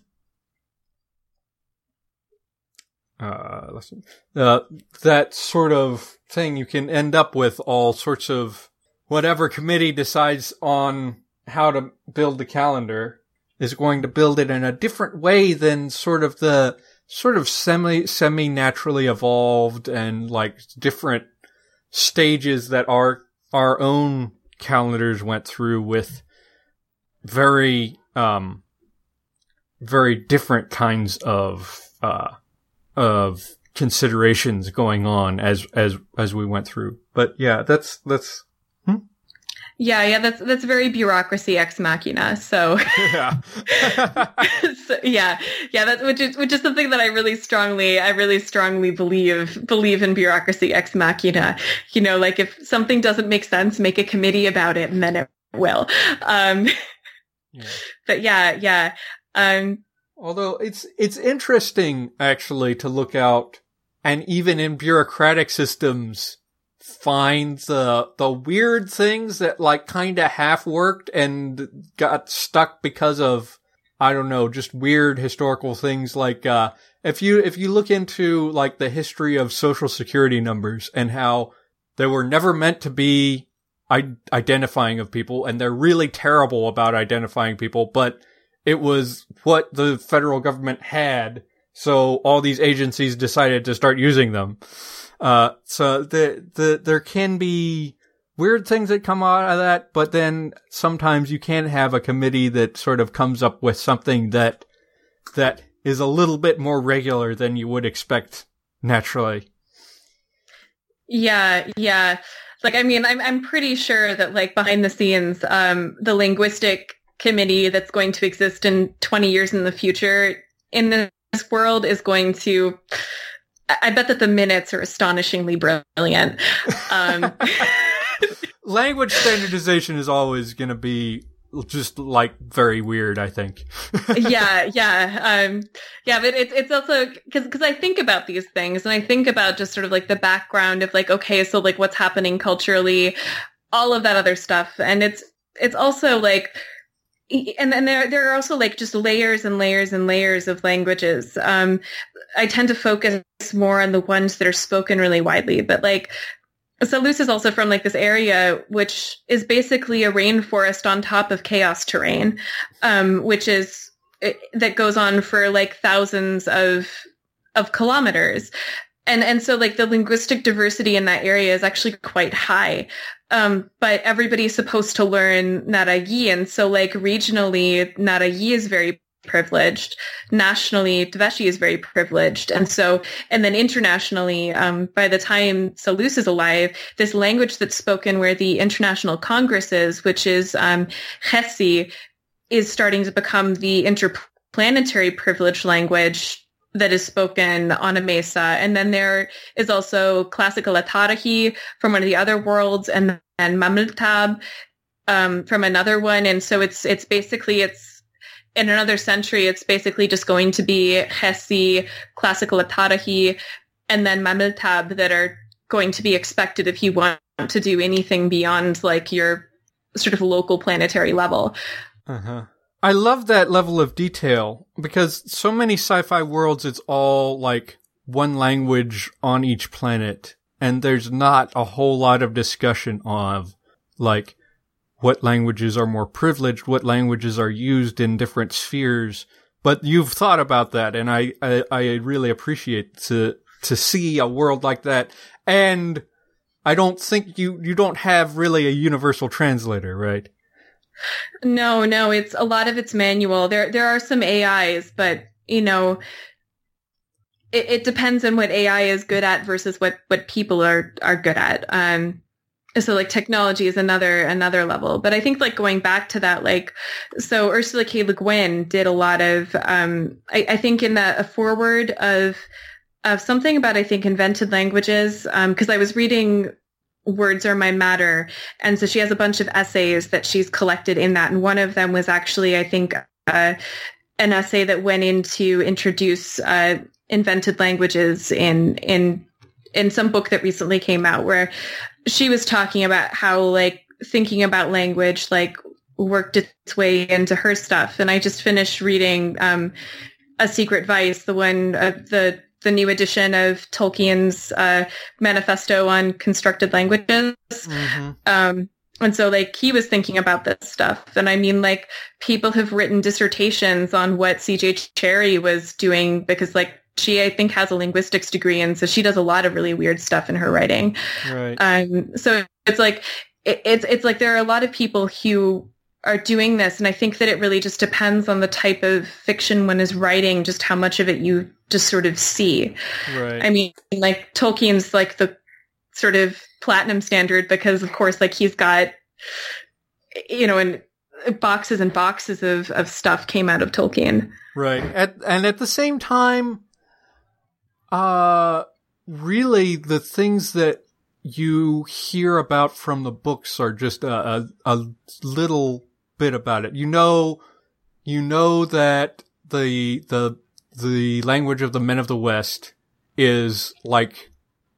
uh listen uh that sort of thing you can end up with all sorts of whatever committee decides on how to build the calendar is going to build it in a different way than sort of the sort of semi semi naturally evolved and like different stages that our our own calendars went through with very um very different kinds of uh of considerations going on as as as we went through but yeah that's that's yeah, yeah, that's that's very bureaucracy ex machina. So yeah, so, yeah, yeah. That's which is which is something that I really strongly, I really strongly believe believe in bureaucracy ex machina. You know, like if something doesn't make sense, make a committee about it, and then it will. Um, yeah. But yeah, yeah. Um, Although it's it's interesting actually to look out, and even in bureaucratic systems find the the weird things that like kind of half worked and got stuck because of I don't know, just weird historical things like uh if you if you look into like the history of social security numbers and how they were never meant to be I- identifying of people and they're really terrible about identifying people, but it was what the federal government had. So all these agencies decided to start using them. Uh, so the, the, there can be weird things that come out of that, but then sometimes you can have a committee that sort of comes up with something that, that is a little bit more regular than you would expect naturally. Yeah, yeah. Like, I mean, I'm, I'm pretty sure that like behind the scenes, um, the linguistic committee that's going to exist in 20 years in the future in this world is going to I bet that the minutes are astonishingly brilliant. Um, Language standardization is always going to be just like very weird. I think. yeah, yeah, um, yeah. But it's it's also because because I think about these things and I think about just sort of like the background of like okay, so like what's happening culturally, all of that other stuff, and it's it's also like and then there there are also like just layers and layers and layers of languages. Um, I tend to focus more on the ones that are spoken really widely, but like Salus is also from like this area which is basically a rainforest on top of chaos terrain, um, which is that goes on for like thousands of of kilometers. And and so like the linguistic diversity in that area is actually quite high. Um, but everybody's supposed to learn Nara-Yi. And so like regionally, Nara-Yi is very privileged. Nationally, Tveshi is very privileged. And so, and then internationally, um, by the time Salus is alive, this language that's spoken where the International Congress is, which is um, Hesi, is starting to become the interplanetary privileged language that is spoken on Amesa. And then there is also classical Atarahi from one of the other worlds and then Mamiltab um, from another one. And so it's, it's basically, it's in another century, it's basically just going to be Hesi, classical Atarahi, and then Mamiltab that are going to be expected if you want to do anything beyond like your sort of local planetary level. Uh-huh. I love that level of detail because so many sci-fi worlds, it's all like one language on each planet. And there's not a whole lot of discussion of like what languages are more privileged, what languages are used in different spheres. But you've thought about that and I, I, I really appreciate to, to see a world like that. And I don't think you, you don't have really a universal translator, right? No, no, it's a lot of it's manual. There there are some AIs, but you know, it, it depends on what AI is good at versus what what people are are good at. Um, so like technology is another another level but i think like going back to that like so ursula k le guin did a lot of um i, I think in the a foreword of of something about i think invented languages because um, i was reading words are my matter. And so she has a bunch of essays that she's collected in that. And one of them was actually, I think, uh, an essay that went in to introduce uh, invented languages in in in some book that recently came out where she was talking about how like thinking about language like worked its way into her stuff and i just finished reading um, a secret vice the one uh, the the new edition of Tolkien's uh, manifesto on constructed languages. Mm-hmm. Um, and so like he was thinking about this stuff. And I mean like people have written dissertations on what CJ Cherryh was doing because like she I think has a linguistics degree and so she does a lot of really weird stuff in her writing. Right. Um so it's like it, it's it's like there are a lot of people who are doing this and I think that it really just depends on the type of fiction one is writing just how much of it you just sort of see. Right. I mean like Tolkien's like the sort of platinum standard because of course like he's got you know and boxes and boxes of, of stuff came out of Tolkien. Right. At, and at the same time, uh, really the things that you hear about from the books are just a, a, a little bit about it. You know, you know that the, the, the language of the men of the West is like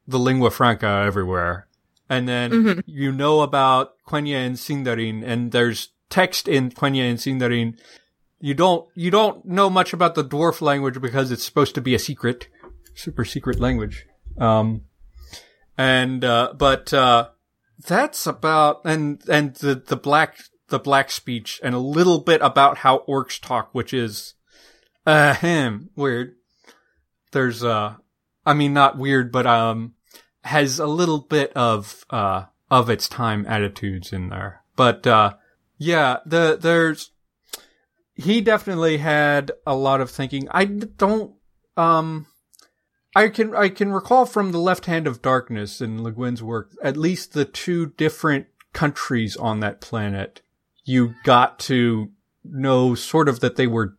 the lingua franca everywhere. And then Mhm. you know about Quenya and Sindarin and there's text in Quenya and Sindarin. You don't, you don't know much about the dwarf language because it's supposed to be a secret, super secret language. Um, and, uh, but, uh, that's about, and, and the, the black, the black speech and a little bit about how orcs talk, which is, ahem, weird. There's, uh, I mean, not weird, but, um, has a little bit of, uh, of its time attitudes in there. But, uh, yeah, the, there's, he definitely had a lot of thinking. I don't, um, I can, I can recall from the left hand of darkness in Le Guin's work, at least the two different countries on that planet. You got to know sort of that they were,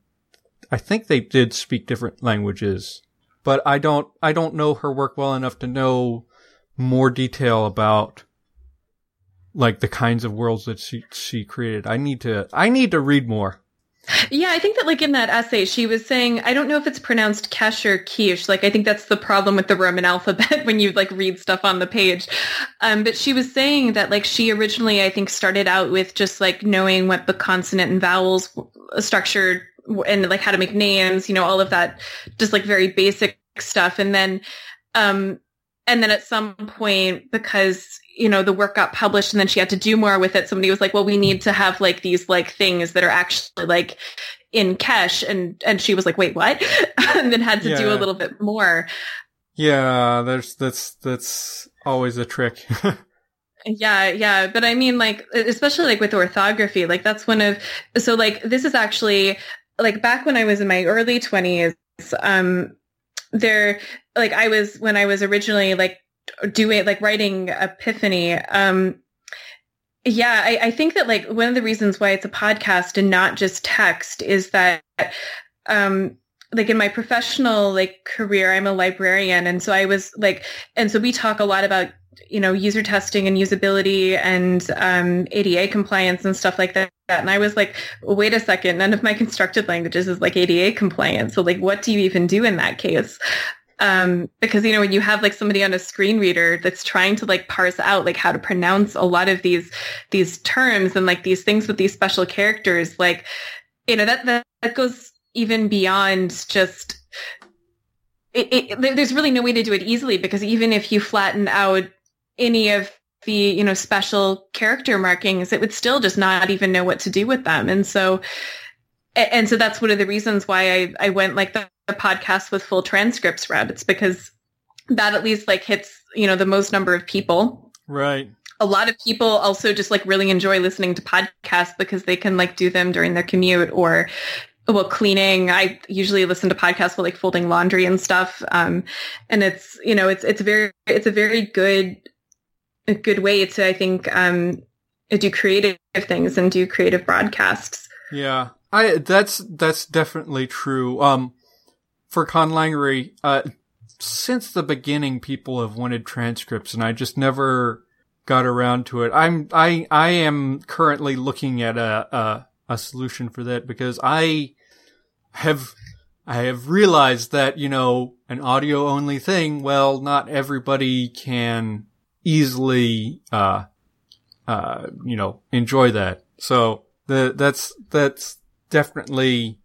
I think they did speak different languages, but I don't, I don't know her work well enough to know more detail about like the kinds of worlds that she, she created. I need to, I need to read more. Yeah, I think that like in that essay, she was saying, I don't know if it's pronounced Kesh or Quiche. Like, I think that's the problem with the Roman alphabet when you like read stuff on the page. Um, but she was saying that like she originally, I think, started out with just like knowing what the consonant and vowels structured and like how to make names, you know, all of that, just like very basic stuff. And then, um, and then at some point, because you know the work got published and then she had to do more with it somebody was like well we need to have like these like things that are actually like in Kesh and and she was like wait what? And then had to do a little bit more. Yeah, there's, that's, that's always a trick. yeah yeah. But i mean like especially like with orthography like that's one of so like this is actually like back when i was in my early 20s um there like i was when i was originally like doing like writing epiphany um yeah I, I think that like one of the reasons why it's a podcast and not just text is that um like in my professional like career i'm a librarian. And so i was like and so we talk a lot about you know user testing and usability and um, ada compliance and stuff like that. And i was like wait a second none of my constructed languages is like ada compliant. So like what do you even do in that case? Um, because you know when you have like somebody on a screen reader that's trying to like parse out like how to pronounce a lot of these these terms and like these things with these special characters like you know that that, that goes even beyond just it, it, there's really no way to do it easily because even if you flatten out any of the you know special character markings it would still just not even know what to do with them and so and so that's one of the reasons why I, I went like the, the podcast with full transcripts route. It's because that at least like hits, you know, the most number of people. right. A lot of people also just like really enjoy listening to podcasts because they can like do them during their commute or well cleaning. I usually listen to podcasts while like folding laundry and stuff. Um, and it's, you know, it's, it's very, it's a very good, a good way to, I think, um, do creative things and do creative broadcasts. Yeah. I, that's, that's definitely true. Um, for conlangery, uh, since the beginning, people have wanted transcripts and I just never got around to it. I'm, I, I am currently looking at a, a, a solution for that because I have, I have realized that, you know, an audio only thing, well, not everybody can easily, uh, uh, you know, enjoy that. So the, that's, that's definitely,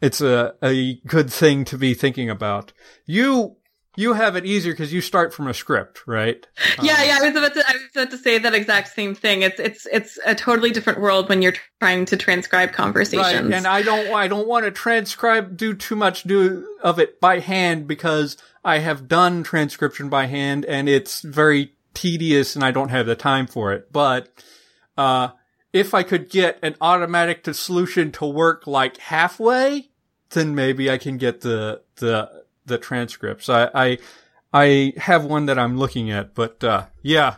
it's a, a good thing to be thinking about. You, you have it easier because you start from a script, right? Yeah, um, yeah. I was about to I was about to say that exact same thing. It's it's it's a totally different world when you're trying to transcribe conversations. Right. And I don't I don't want to transcribe do too much do of it by hand because I have done transcription by hand and it's very tedious and I don't have the time for it. But uh if I could get an automatic solution to work like halfway, then maybe I can get the the the transcripts. I I, I have one that I'm looking at, but uh, yeah,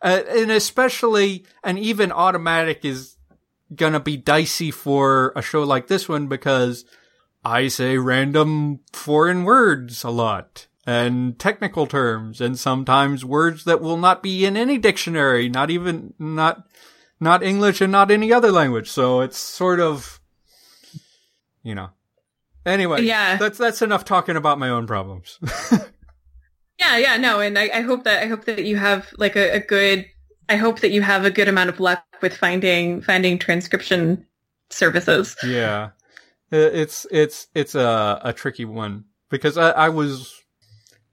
uh, and especially and even automatic is gonna be dicey for a show like this one because I say random foreign words a lot and technical terms and sometimes words that will not be in any dictionary, not even not not English and not any other language. So it's sort of you know Anyway, yeah, that's that's enough talking about my own problems. yeah, yeah, no, and I, I, hope that I hope that you have like a, a, good. I hope that you have a good amount of luck with finding finding transcription services. Yeah, it's it's it's a a tricky one because I, I was,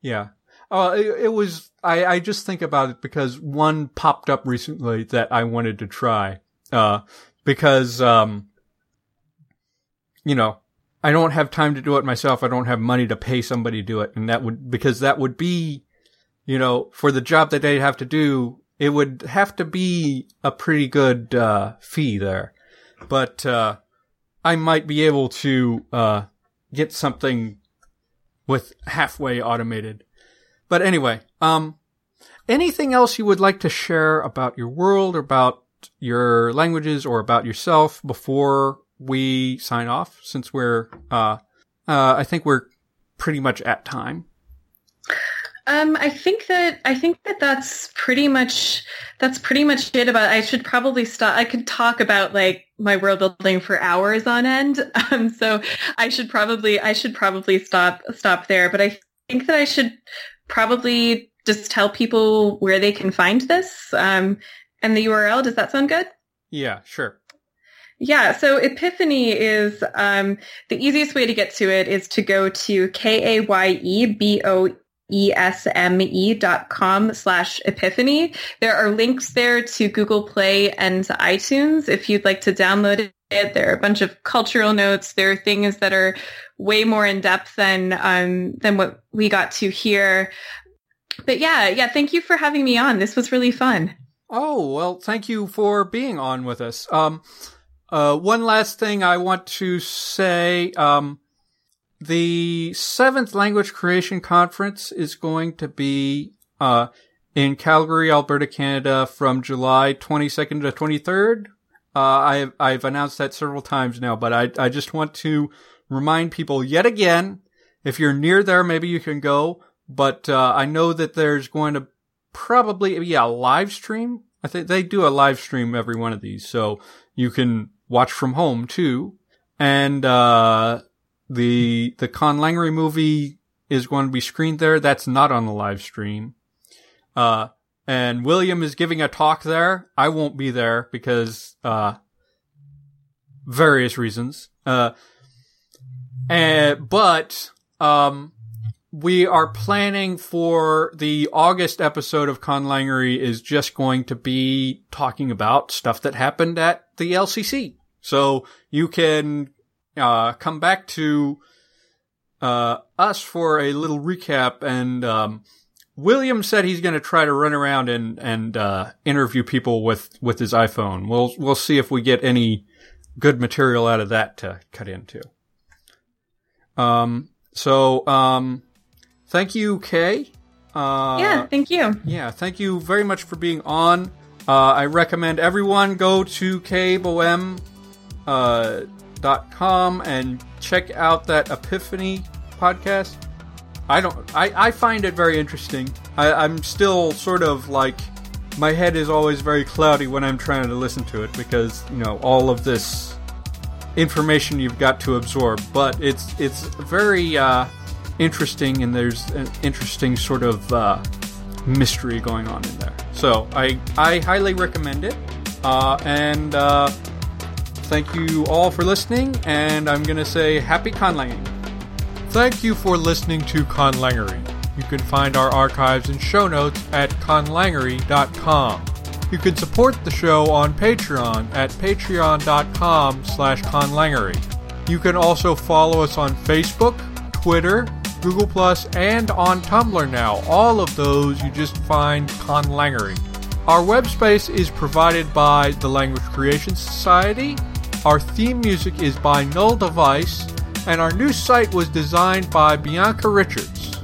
yeah, oh, it, it was. I I just think about it because one popped up recently that I wanted to try. Uh, because um, you know I don't have time to do it myself. I don't have money to pay somebody to do it. And that would, because that would be, you know, for the job that they'd have to do, it would have to be a pretty good, uh, fee there. But, uh, I might be able to, uh, get something with halfway automated. But anyway, um, anything else you would like to share about your world or about your languages or about yourself before we sign off since we're, uh, uh, I think we're pretty much at time. Um, I think that I think that that's pretty much that's pretty much it. About I should probably stop. I could talk about like my world building for hours on end. Um, so I should probably I should probably stop stop there. But I think that I should probably just tell people where they can find this um, and the URL. Does that sound good? Yeah, sure. Yeah, so Epiphany is um, the easiest way to get to it is to go to k a y e b o e s m e dot com slash epiphany. There are links there to Google Play and to iTunes if you'd like to download it. There are a bunch of cultural notes. There are things that are way more in depth than um, than what we got to here. But yeah, yeah, thank you for having me on. This was really fun. Oh, well, thank you for being on with us. Um, uh, one last thing I want to say. Um, the seventh language creation conference is going to be, uh, in Calgary, Alberta, Canada from July 22nd to 23rd. Uh, I've, I've announced that several times now, but I, I just want to remind people yet again, if you're near there, maybe you can go, but, uh, I know that there's going to probably be a live stream. I think they do a live stream every one of these, so you can watch from home too. And, uh, the, the Conlangery movie is going to be screened there. That's not on the live stream. Uh, and William is giving a talk there. I won't be there because, uh, various reasons. Uh, and, but, um, we are planning for the August episode of Conlangery is just going to be talking about stuff that happened at the LCC. So you can uh, come back to uh, us for a little recap. And um, William said he's going to try to run around and and uh, interview people with with his iPhone. We'll we'll see if we get any good material out of that to cut into. Um. So um, thank you, Kaye. Uh, yeah, thank you. Yeah, thank you very much for being on. Uh, I recommend everyone go to kboem uh, com and check out that Epiphany podcast. I don't. I, I find it very interesting. I, I'm still sort of like my head is always very cloudy when I'm trying to listen to it because you know all of this information you've got to absorb. But it's it's very uh, interesting, and there's an interesting sort of uh, mystery going on in there. So I I highly recommend it. Uh, and uh, Thank you all for listening, and I'm going to say happy conlanging. Thank you for listening to Conlangery. You can find our archives and show notes at conlangery.com. You can support the show on Patreon at patreon.com slash conlangery. You can also follow us on Facebook, Twitter, Google Plus, and on Tumblr now. All of those you just find Conlangery. Our web space is provided by the Language Creation Society. Our theme music is by Null Device, and our new site was designed by Bianca Richards.